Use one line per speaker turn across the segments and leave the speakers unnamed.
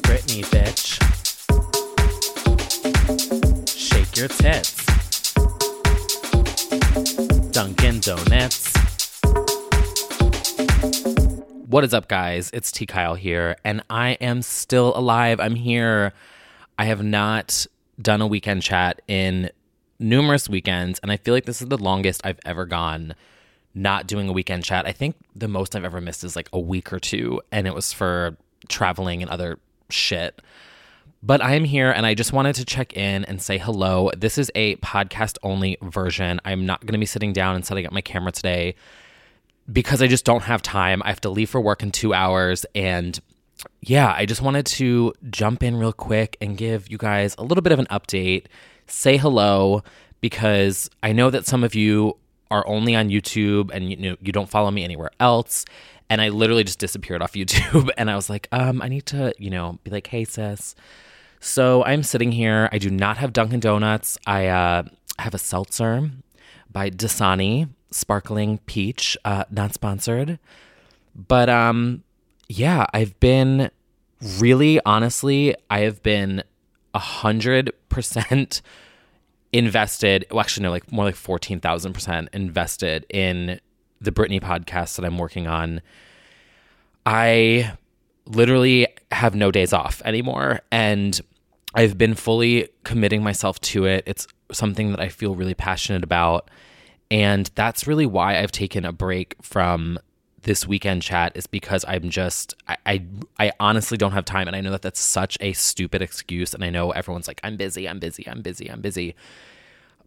Britney, bitch. Shake your tits. Dunkin' Donuts. What is up, guys? It's T. Kyle here, and I am still alive. I'm here. I have not done a weekend chat in numerous weekends, and I feel like this is the longest I've ever gone not doing a weekend chat. I think the most I've ever missed is like a week or two, and it was for traveling and other shit. But I'm here and I just wanted to check in and say hello. This is a podcast only version. I'm not going to be sitting down and setting up my camera today because I just don't have time. I have to leave for work in two hours. And yeah, I just wanted to jump in real quick and give you guys a little bit of an update, say hello, because I know that some of you are only on YouTube and you you don't follow me anywhere else. And I literally just disappeared off YouTube and I was like, um, I need to, you know, be like, hey sis. So I'm sitting here. I do not have Dunkin' Donuts. I uh, have a seltzer by Dasani, sparkling peach, uh, not sponsored. But um, yeah, I've been really honestly, I have been a hundred percent invested. Well, actually, no, like more like fourteen thousand percent invested in the Britney podcast that I'm working on. I literally have no days off anymore, and I've been fully committing myself to it. It's something that I feel really passionate about. And that's really why I've taken a break from this weekend chat is because I'm just I, I, I honestly don't have time and I know that that's such a stupid excuse and I know everyone's like I'm busy I'm busy I'm busy I'm busy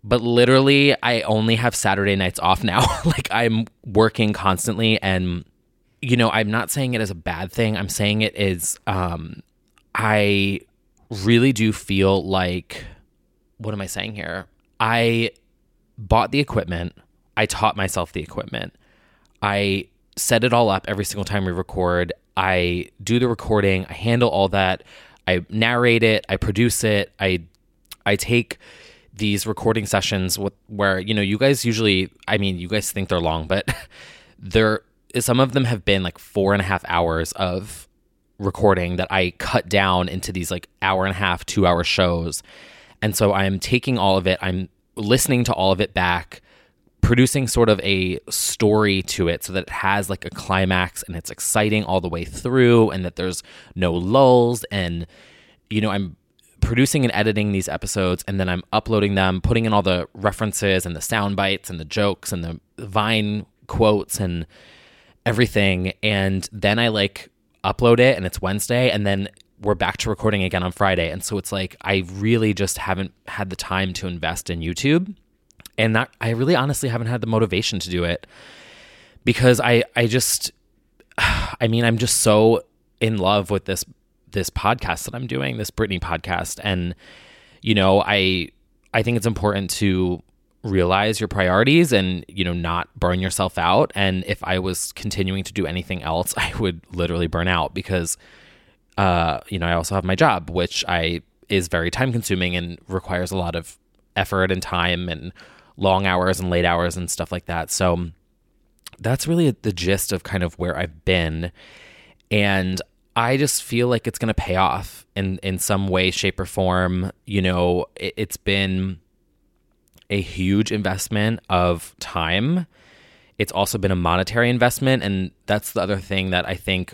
but literally I only have Saturday nights off now. Like I'm working constantly and you know I'm not saying it as a bad thing. I'm saying it is um I really do feel like what am I saying here? I bought the equipment. I taught myself the equipment. I set it all up every single time we record. I do the recording, I handle all that, I narrate it, I produce it, I I take these recording sessions with where you know you guys usually I mean you guys think they're long, but there some of them have been like four and a half hours of recording that I cut down into these like hour and a half, two hour shows. And so I'm taking all of it, I'm listening to all of it back producing sort of a story to it so that it has like a climax and it's exciting all the way through and that there's no lulls and you know I'm producing and editing these episodes and then I'm uploading them putting in all the references and the sound bites and the jokes and the vine quotes and everything. And then I like upload it and it's Wednesday and then we're back to recording again on Friday. And so it's like I really just haven't had the time to invest in YouTube. And that I really honestly haven't had the motivation to do it because I I just I mean I'm just so in love with this this podcast that I'm doing this Britney podcast and you know I I think it's important to realize your priorities and you know not burn yourself out and if I was continuing to do anything else I would literally burn out because uh you know I also have my job which I is very time consuming and requires a lot of effort and time and long hours and late hours and stuff like that. So that's really the gist of kind of where I've been. And I just feel like it's going to pay off in, in some way, shape, or form. You know, it, it's been a huge investment of time. It's also been a monetary investment. And that's the other thing that I think,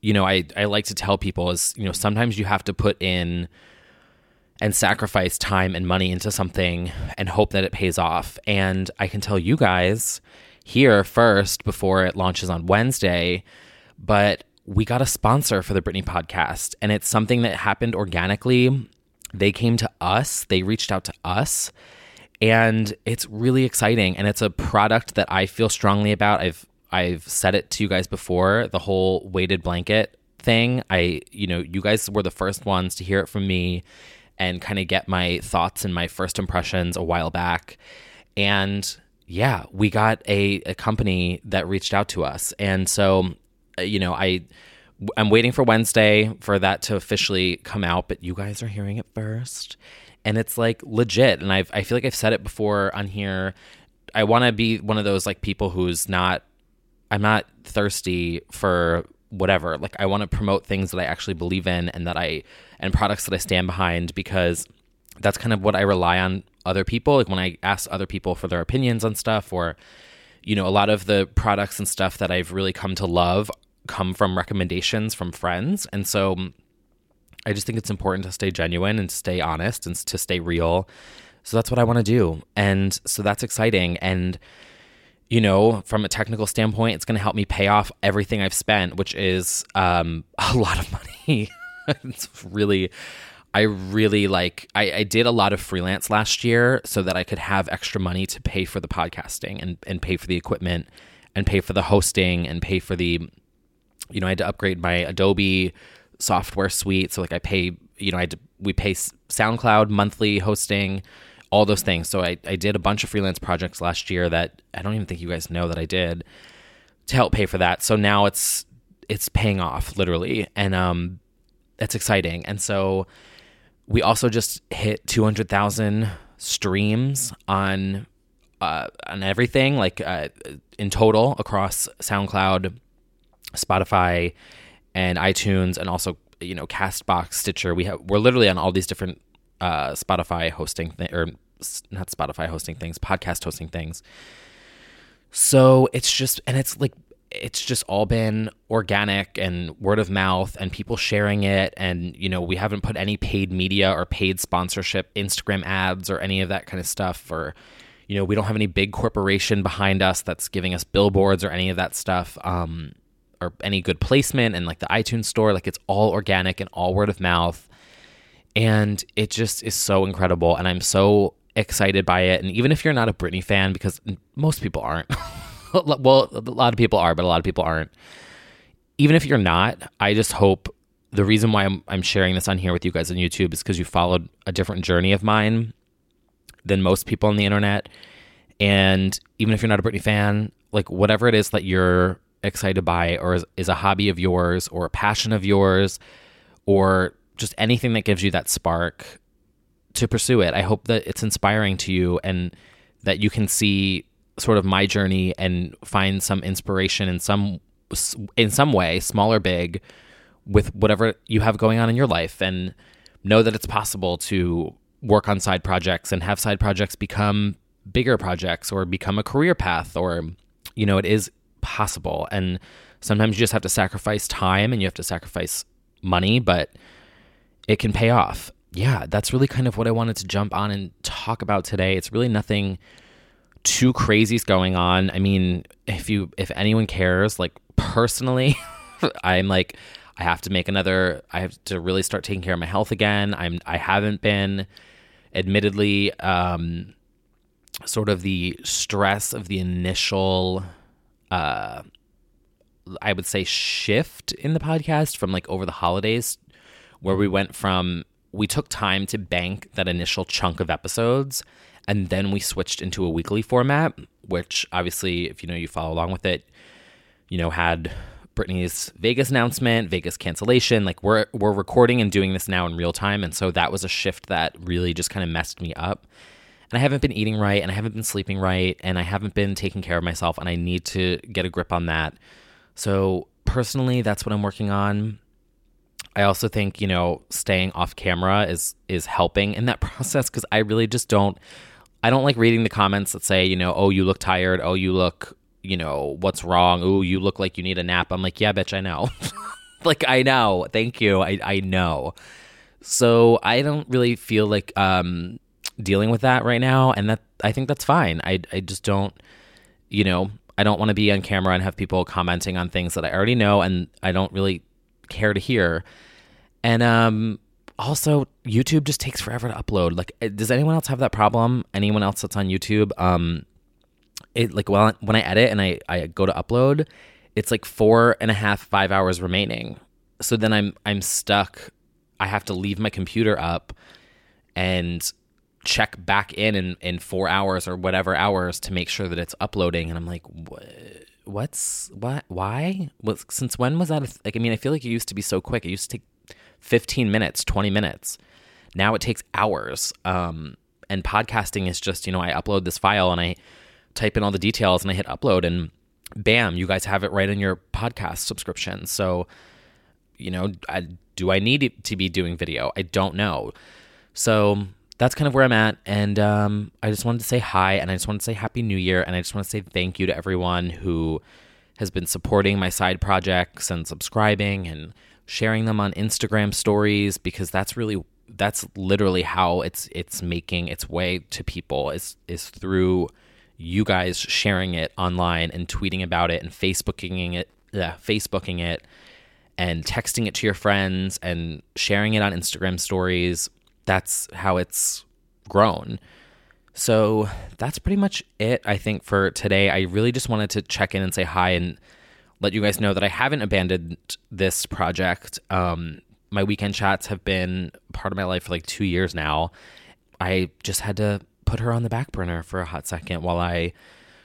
you know, I, I like to tell people is, you know, sometimes you have to put in and sacrifice time and money into something and hope that it pays off. And I can tell you guys here first before it launches on Wednesday, but we got a sponsor for the Britney podcast, and it's something that happened organically. They came to us, they reached out to us, and it's really exciting and it's a product that I feel strongly about. I've I've said it to you guys before, the whole weighted blanket thing. I, you know, you guys were the first ones to hear it from me and kind of get my thoughts and my first impressions a while back. And yeah, we got a, a company that reached out to us. And so, Uh, you know, I I'm waiting for Wednesday for that to officially come out, but you guys are hearing it first. And it's like legit. And I've I feel like I've said it before on here. I want to be one of those like people who's not I'm not thirsty for whatever. Like I want to promote things that I actually believe in and that I and products that I stand behind because that's kind of what I rely on other people. Like when I ask other people for their opinions on stuff or you know, a lot of the products and stuff that I've really come to love come from recommendations from friends. And so I just think it's important to stay genuine and stay honest and to stay real. So that's what I want to do. And so that's exciting and you know, from a technical standpoint, it's going to help me pay off everything I've spent, which is um, a lot of money. it's really, I really like, I, I, did a lot of freelance last year so that I could have extra money to pay for the podcasting and, and pay for the equipment and pay for the hosting and pay for the, you know, I had to upgrade my Adobe software suite. So, like, I pay, you know, I had to, we pay SoundCloud monthly hosting all those things. So I, I did a bunch of freelance projects last year that I don't even think you guys know that I did to help pay for that. So now it's it's paying off literally, and um, that's exciting. And so we also just hit two hundred thousand streams on uh, on everything, like uh, in total across SoundCloud, Spotify, and iTunes, and also you know Castbox, Stitcher. We have we're literally on all these different uh, Spotify hosting th- or not Spotify hosting things, podcast hosting things. So it's just, and it's like, it's just all been organic and word of mouth and people sharing it. And, you know, we haven't put any paid media or paid sponsorship, Instagram ads or any of that kind of stuff. Or, you know, we don't have any big corporation behind us that's giving us billboards or any of that stuff. Um, or any good placement and like the iTunes store. Like it's all organic and all word of mouth. And it just is so incredible. And I'm so excited by it. And even if you're not a Britney fan, because most people aren't, well, a lot of people are, but a lot of people aren't. Even if you're not, I just hope the reason why I'm, I'm sharing this on here with you guys on YouTube is because you followed a different journey of mine than most people on the internet. And even if you're not a Britney fan, like whatever it is that you're excited by, or is, is a hobby of yours, or a passion of yours, or just anything that gives you that spark, to pursue it. I hope that it's inspiring to you and that you can see sort of my journey and find some inspiration in some in some way, small or big, with whatever you have going on in your life and know that it's possible to work on side projects and have side projects become bigger projects or become a career path or you know, it is possible and sometimes you just have to sacrifice time and you have to sacrifice money, but it can pay off yeah, that's really kind of what I wanted to jump on and talk about today. It's really nothing too crazy going on. I mean, if you if anyone cares, like personally, I'm like I have to make another I have to really start taking care of my health again. I'm I haven't been admittedly um sort of the stress of the initial uh I would say shift in the podcast from like over the holidays where we went from we took time to bank that initial chunk of episodes and then we switched into a weekly format which obviously if you know you follow along with it you know had Britney's Vegas announcement, Vegas cancellation. Like we're we're recording and doing this now in real time, and so that was a shift that really just kind of messed me up. And I haven't been eating right, and I haven't been sleeping right, and I haven't been taking care of myself, and I need to get a grip on that. So personally, that's what I'm working on. I also think, you know, staying off camera is is helping in that process cuz I really just don't I don't like reading the comments that say, you know, oh, you look tired, oh, you look, you know, what's wrong? Oh, you look like you need a nap. I'm like, yeah, bitch, I know. like I know. Thank you. I I know. So, I don't really feel like um dealing with that right now and that I think that's fine. I I just don't you know, I don't want to be on camera and have people commenting on things that I already know and I don't really care to hear. And um, also YouTube just takes forever to upload. Like, eh, does anyone else have that problem? Anyone else that's on YouTube? Um, it like well when I edit and I I go to upload, it's like four and a half five hours remaining. So then I'm I'm stuck. I have to leave my computer up and check back in in, in four hours or whatever hours to make sure that it's uploading. And I'm like, what? What's what? Why? Since when was that? A, like, I mean, I feel like it used to be so quick. It used to take 15 minutes, 20 minutes. Now it takes hours. Um, and podcasting is just, you know, I upload this file and I type in all the details and I hit upload and bam, you guys have it right in your podcast subscription. So, you know, I, do I need to be doing video? I don't know. So that's kind of where I'm at. And um, I just wanted to say hi and I just wanted to say Happy New Year. And I just want to say thank you to everyone who has been supporting my side projects and subscribing and sharing them on Instagram stories because that's really that's literally how it's it's making its way to people is is through you guys sharing it online and tweeting about it and Facebooking it, yeah, Facebooking it and texting it to your friends and sharing it on Instagram stories. That's how it's grown. So that's pretty much it, I think, for today. I really just wanted to check in and say hi and let you guys know that I haven't abandoned this project. Um, my weekend chats have been part of my life for like two years now. I just had to put her on the back burner for a hot second while I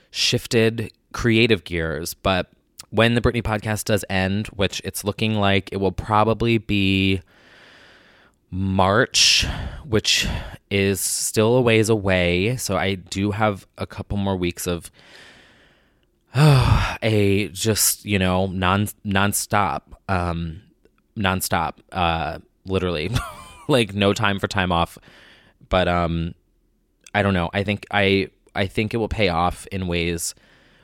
shifted creative gears. But when the Britney podcast does end, which it's looking like it will probably be March, which is still a ways away. So I do have a couple more weeks of a just you know non nonstop, um, nonstop, uh, literally, like no time for time off. But um, I don't know. I think I I think it will pay off in ways.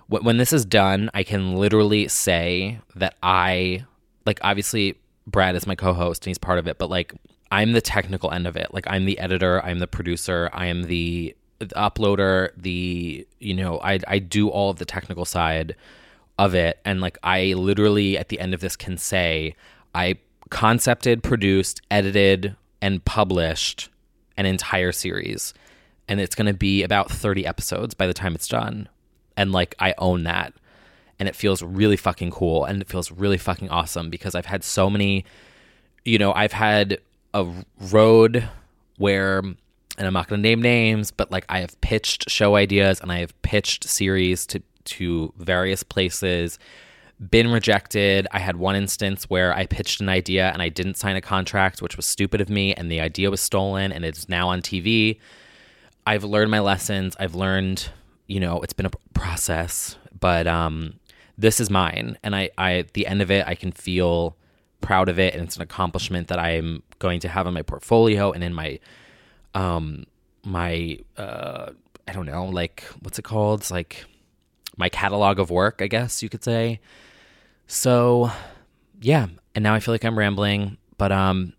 When this is done, I can literally say that I like. Obviously, Brad is my co-host and he's part of it, but like I'm the technical end of it. Like I'm the editor, I'm the producer, I am the, the uploader, the you know, I I do all of the technical side of it and like I literally at the end of this can say I concepted, produced, edited and published an entire series and it's going to be about 30 episodes by the time it's done. And like I own that. And it feels really fucking cool and it feels really fucking awesome because I've had so many you know, I've had a road where and I'm not going to name names, but like I have pitched show ideas and I have pitched series to to various places been rejected. I had one instance where I pitched an idea and I didn't sign a contract, which was stupid of me, and the idea was stolen and it's now on TV. I've learned my lessons. I've learned, you know, it's been a process, but um, this is mine. And I, I, at the end of it, I can feel proud of it. And it's an accomplishment that I'm going to have in my portfolio and in my, um, my, uh, I don't know, like, what's it called? It's like my catalog of work, I guess you could say. So, yeah. And now I feel like I'm rambling, but, um,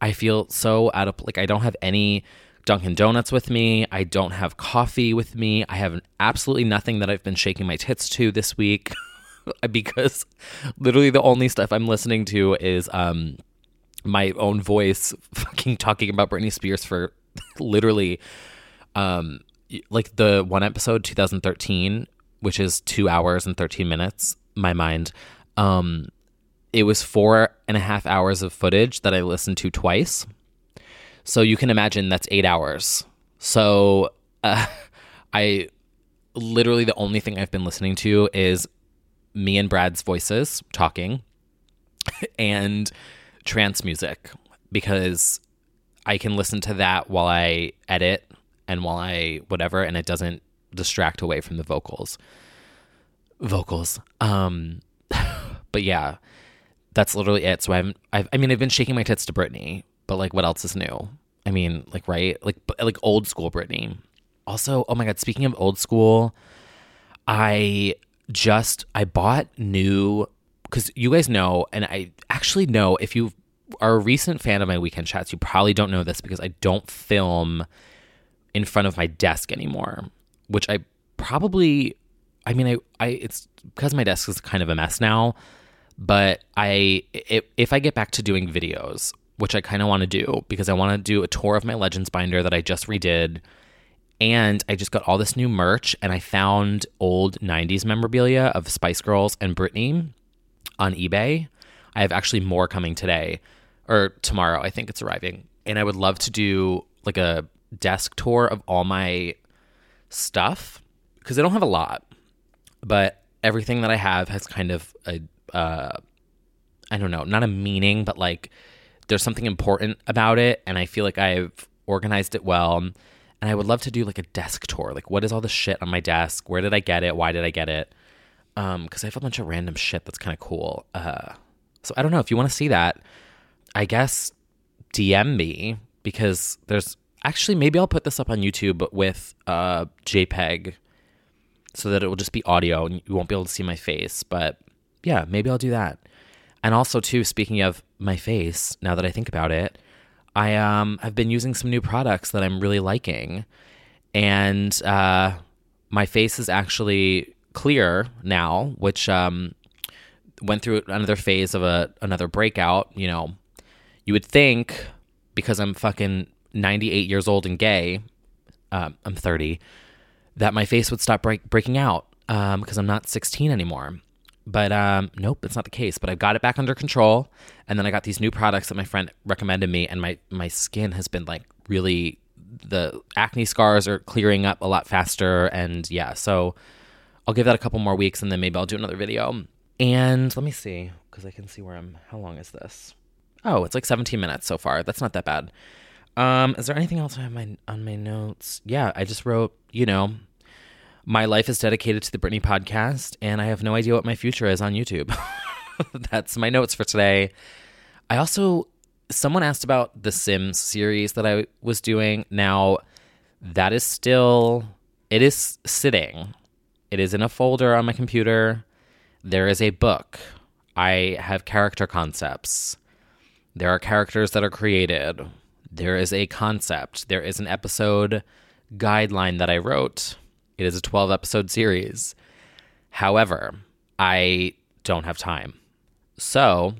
I feel so out of, like, I don't have any, Dunkin' Donuts with me. I don't have coffee with me. I have absolutely nothing that I've been shaking my tits to this week because literally the only stuff I'm listening to is um, my own voice fucking talking about Britney Spears for literally um, like the one episode 2013 which is two hours and 13 minutes my mind um, it was four and a half hours of footage that i listened to twice so you can imagine that's eight hours. So uh, I literally the only thing I've been listening to is me and Brad's voices talking and trance music because I can listen to that while I edit and while I whatever and it doesn't distract away from the vocals. Vocals. Um but yeah, that's literally it. So I'm I've, I mean I've been shaking my tits to Britney but like what else is new? I mean, like right, like like old school Britney. Also, oh my god, speaking of old school, I just I bought new because you guys know, and I actually know if you are a recent fan of my weekend chats, you probably don't know this because I don't film in front of my desk anymore, which I probably I mean I I it's because my desk is kind of a mess now, but I if, if I get back to doing videos, which I kind of want to do because I want to do a tour of my Legends binder that I just redid. And I just got all this new merch and I found old 90s memorabilia of Spice Girls and Britney on eBay. I have actually more coming today or tomorrow. I think it's arriving. And I would love to do like a desk tour of all my stuff because I don't have a lot, but everything that I have has kind of a, uh, I don't know, not a meaning, but like there's something important about it. And I feel like I've organized it well. And I would love to do like a desk tour. Like, what is all the shit on my desk? Where did I get it? Why did I get it? Um, because I have a bunch of random shit that's kind of cool. Uh, so I don't know if you want to see that. I guess DM me because there's actually maybe I'll put this up on YouTube with uh, JPEG so that it will just be audio and you won't be able to see my face. But yeah, maybe I'll do that. And also too, speaking of my face, now that I think about it, I um have been using some new products that I'm really liking, and uh, my face is actually clear now, which um went through another phase of a another breakout. You know, you would think because I'm fucking 98 years old and gay, uh, I'm 30, that my face would stop break, breaking out because um, I'm not 16 anymore. But um, nope, that's not the case. But I've got it back under control, and then I got these new products that my friend recommended me, and my my skin has been like really the acne scars are clearing up a lot faster, and yeah, so I'll give that a couple more weeks, and then maybe I'll do another video. And let me see because I can see where I'm. How long is this? Oh, it's like 17 minutes so far. That's not that bad. Um, is there anything else I have my on my notes? Yeah, I just wrote, you know, my life is dedicated to the Britney podcast, and I have no idea what my future is on YouTube. That's my notes for today. I also someone asked about the Sims series that I was doing. Now, that is still it is sitting. It is in a folder on my computer. There is a book. I have character concepts. There are characters that are created. There is a concept. There is an episode guideline that I wrote. It is a 12 episode series. However, I don't have time. So,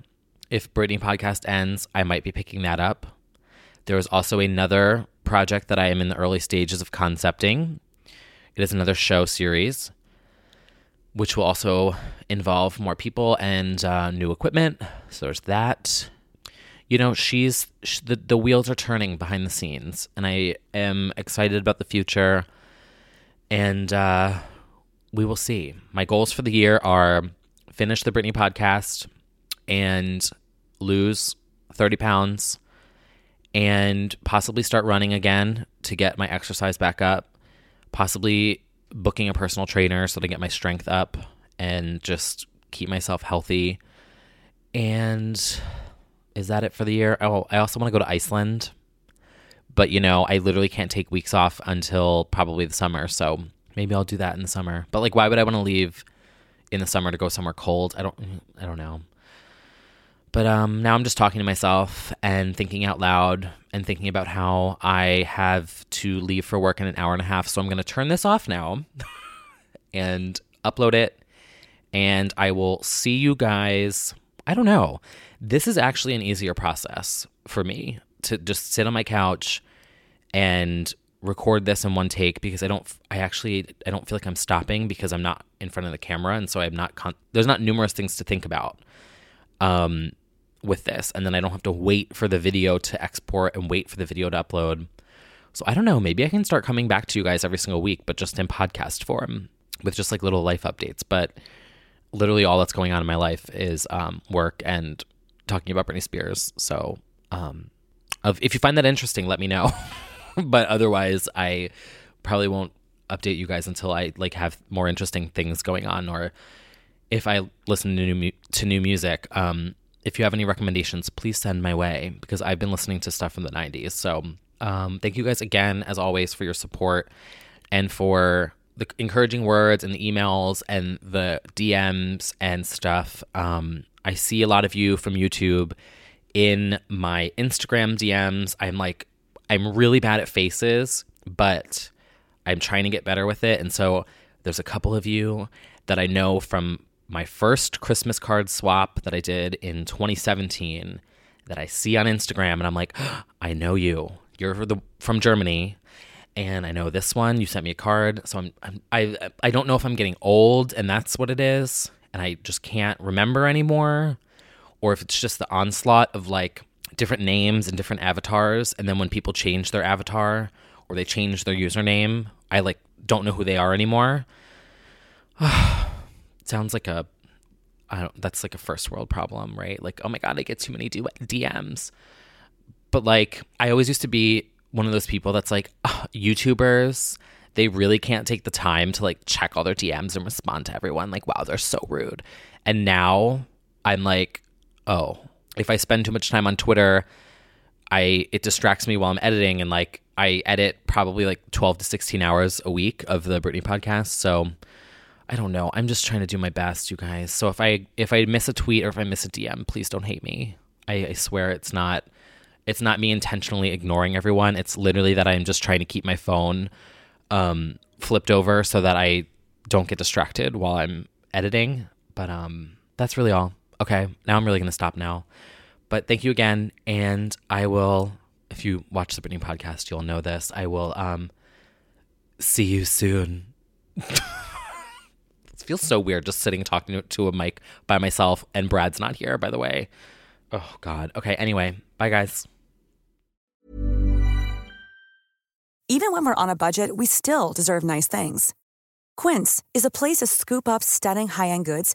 if Britney podcast ends, I might be picking that up. There is also another project that I am in the early stages of concepting. It is another show series, which will also involve more people and uh, new equipment. So there's that you know, she's she, the the wheels are turning behind the scenes, and I am excited about the future. And uh, we will see. My goals for the year are finish the Britney podcast and lose thirty pounds, and possibly start running again to get my exercise back up. Possibly booking a personal trainer so to get my strength up and just keep myself healthy. And is that it for the year? Oh, I also want to go to Iceland. But, you know, I literally can't take weeks off until probably the summer. So maybe I'll do that in the summer. But, like, why would I want to leave in the summer to go somewhere cold? I don't, I don't know. But um, now I'm just talking to myself and thinking out loud and thinking about how I have to leave for work in an hour and a half. So I'm going to turn this off now and upload it. And I will see you guys. I don't know. This is actually an easier process for me to just sit on my couch and record this in one take because I don't I actually I don't feel like I'm stopping because I'm not in front of the camera and so I'm not con- there's not numerous things to think about um with this and then I don't have to wait for the video to export and wait for the video to upload. So I don't know, maybe I can start coming back to you guys every single week but just in podcast form with just like little life updates, but literally all that's going on in my life is um work and talking about Britney Spears. So, um, of, if you find that interesting, let me know. but otherwise, I probably won't update you guys until I like have more interesting things going on, or if I listen to new to new music. Um, if you have any recommendations, please send my way because I've been listening to stuff from the '90s. So, um, thank you guys again, as always, for your support and for the encouraging words and the emails and the DMs and stuff. Um, I see a lot of you from YouTube in my Instagram DMs. I'm like, I'm really bad at faces, but I'm trying to get better with it. And so there's a couple of you that I know from my first Christmas card swap that I did in 2017 that I see on Instagram and I'm like, I know you. You're the, from Germany and I know this one. You sent me a card. So I'm, I'm I I don't know if I'm getting old and that's what it is and I just can't remember anymore or if it's just the onslaught of like different names and different avatars and then when people change their avatar or they change their username, I like don't know who they are anymore. Sounds like a I don't that's like a first world problem, right? Like, oh my god, I get too many DMs. But like I always used to be one of those people that's like YouTubers they really can't take the time to like check all their DMs and respond to everyone. Like, wow, they're so rude. And now I'm like, oh, if I spend too much time on Twitter, I it distracts me while I'm editing and like I edit probably like 12 to 16 hours a week of the Britney podcast. So I don't know. I'm just trying to do my best, you guys. So if I if I miss a tweet or if I miss a DM, please don't hate me. I, I swear it's not it's not me intentionally ignoring everyone. It's literally that I'm just trying to keep my phone um, flipped over so that I don't get distracted while I'm editing. But um, that's really all. Okay, now I'm really gonna stop now. But thank you again, and I will. If you watch the Britney podcast, you'll know this. I will um, see you soon. it feels so weird just sitting talking to a mic by myself, and Brad's not here. By the way. Oh God. Okay. Anyway, bye guys.
Even when we're on a budget, we still deserve nice things. Quince is a place to scoop up stunning high end goods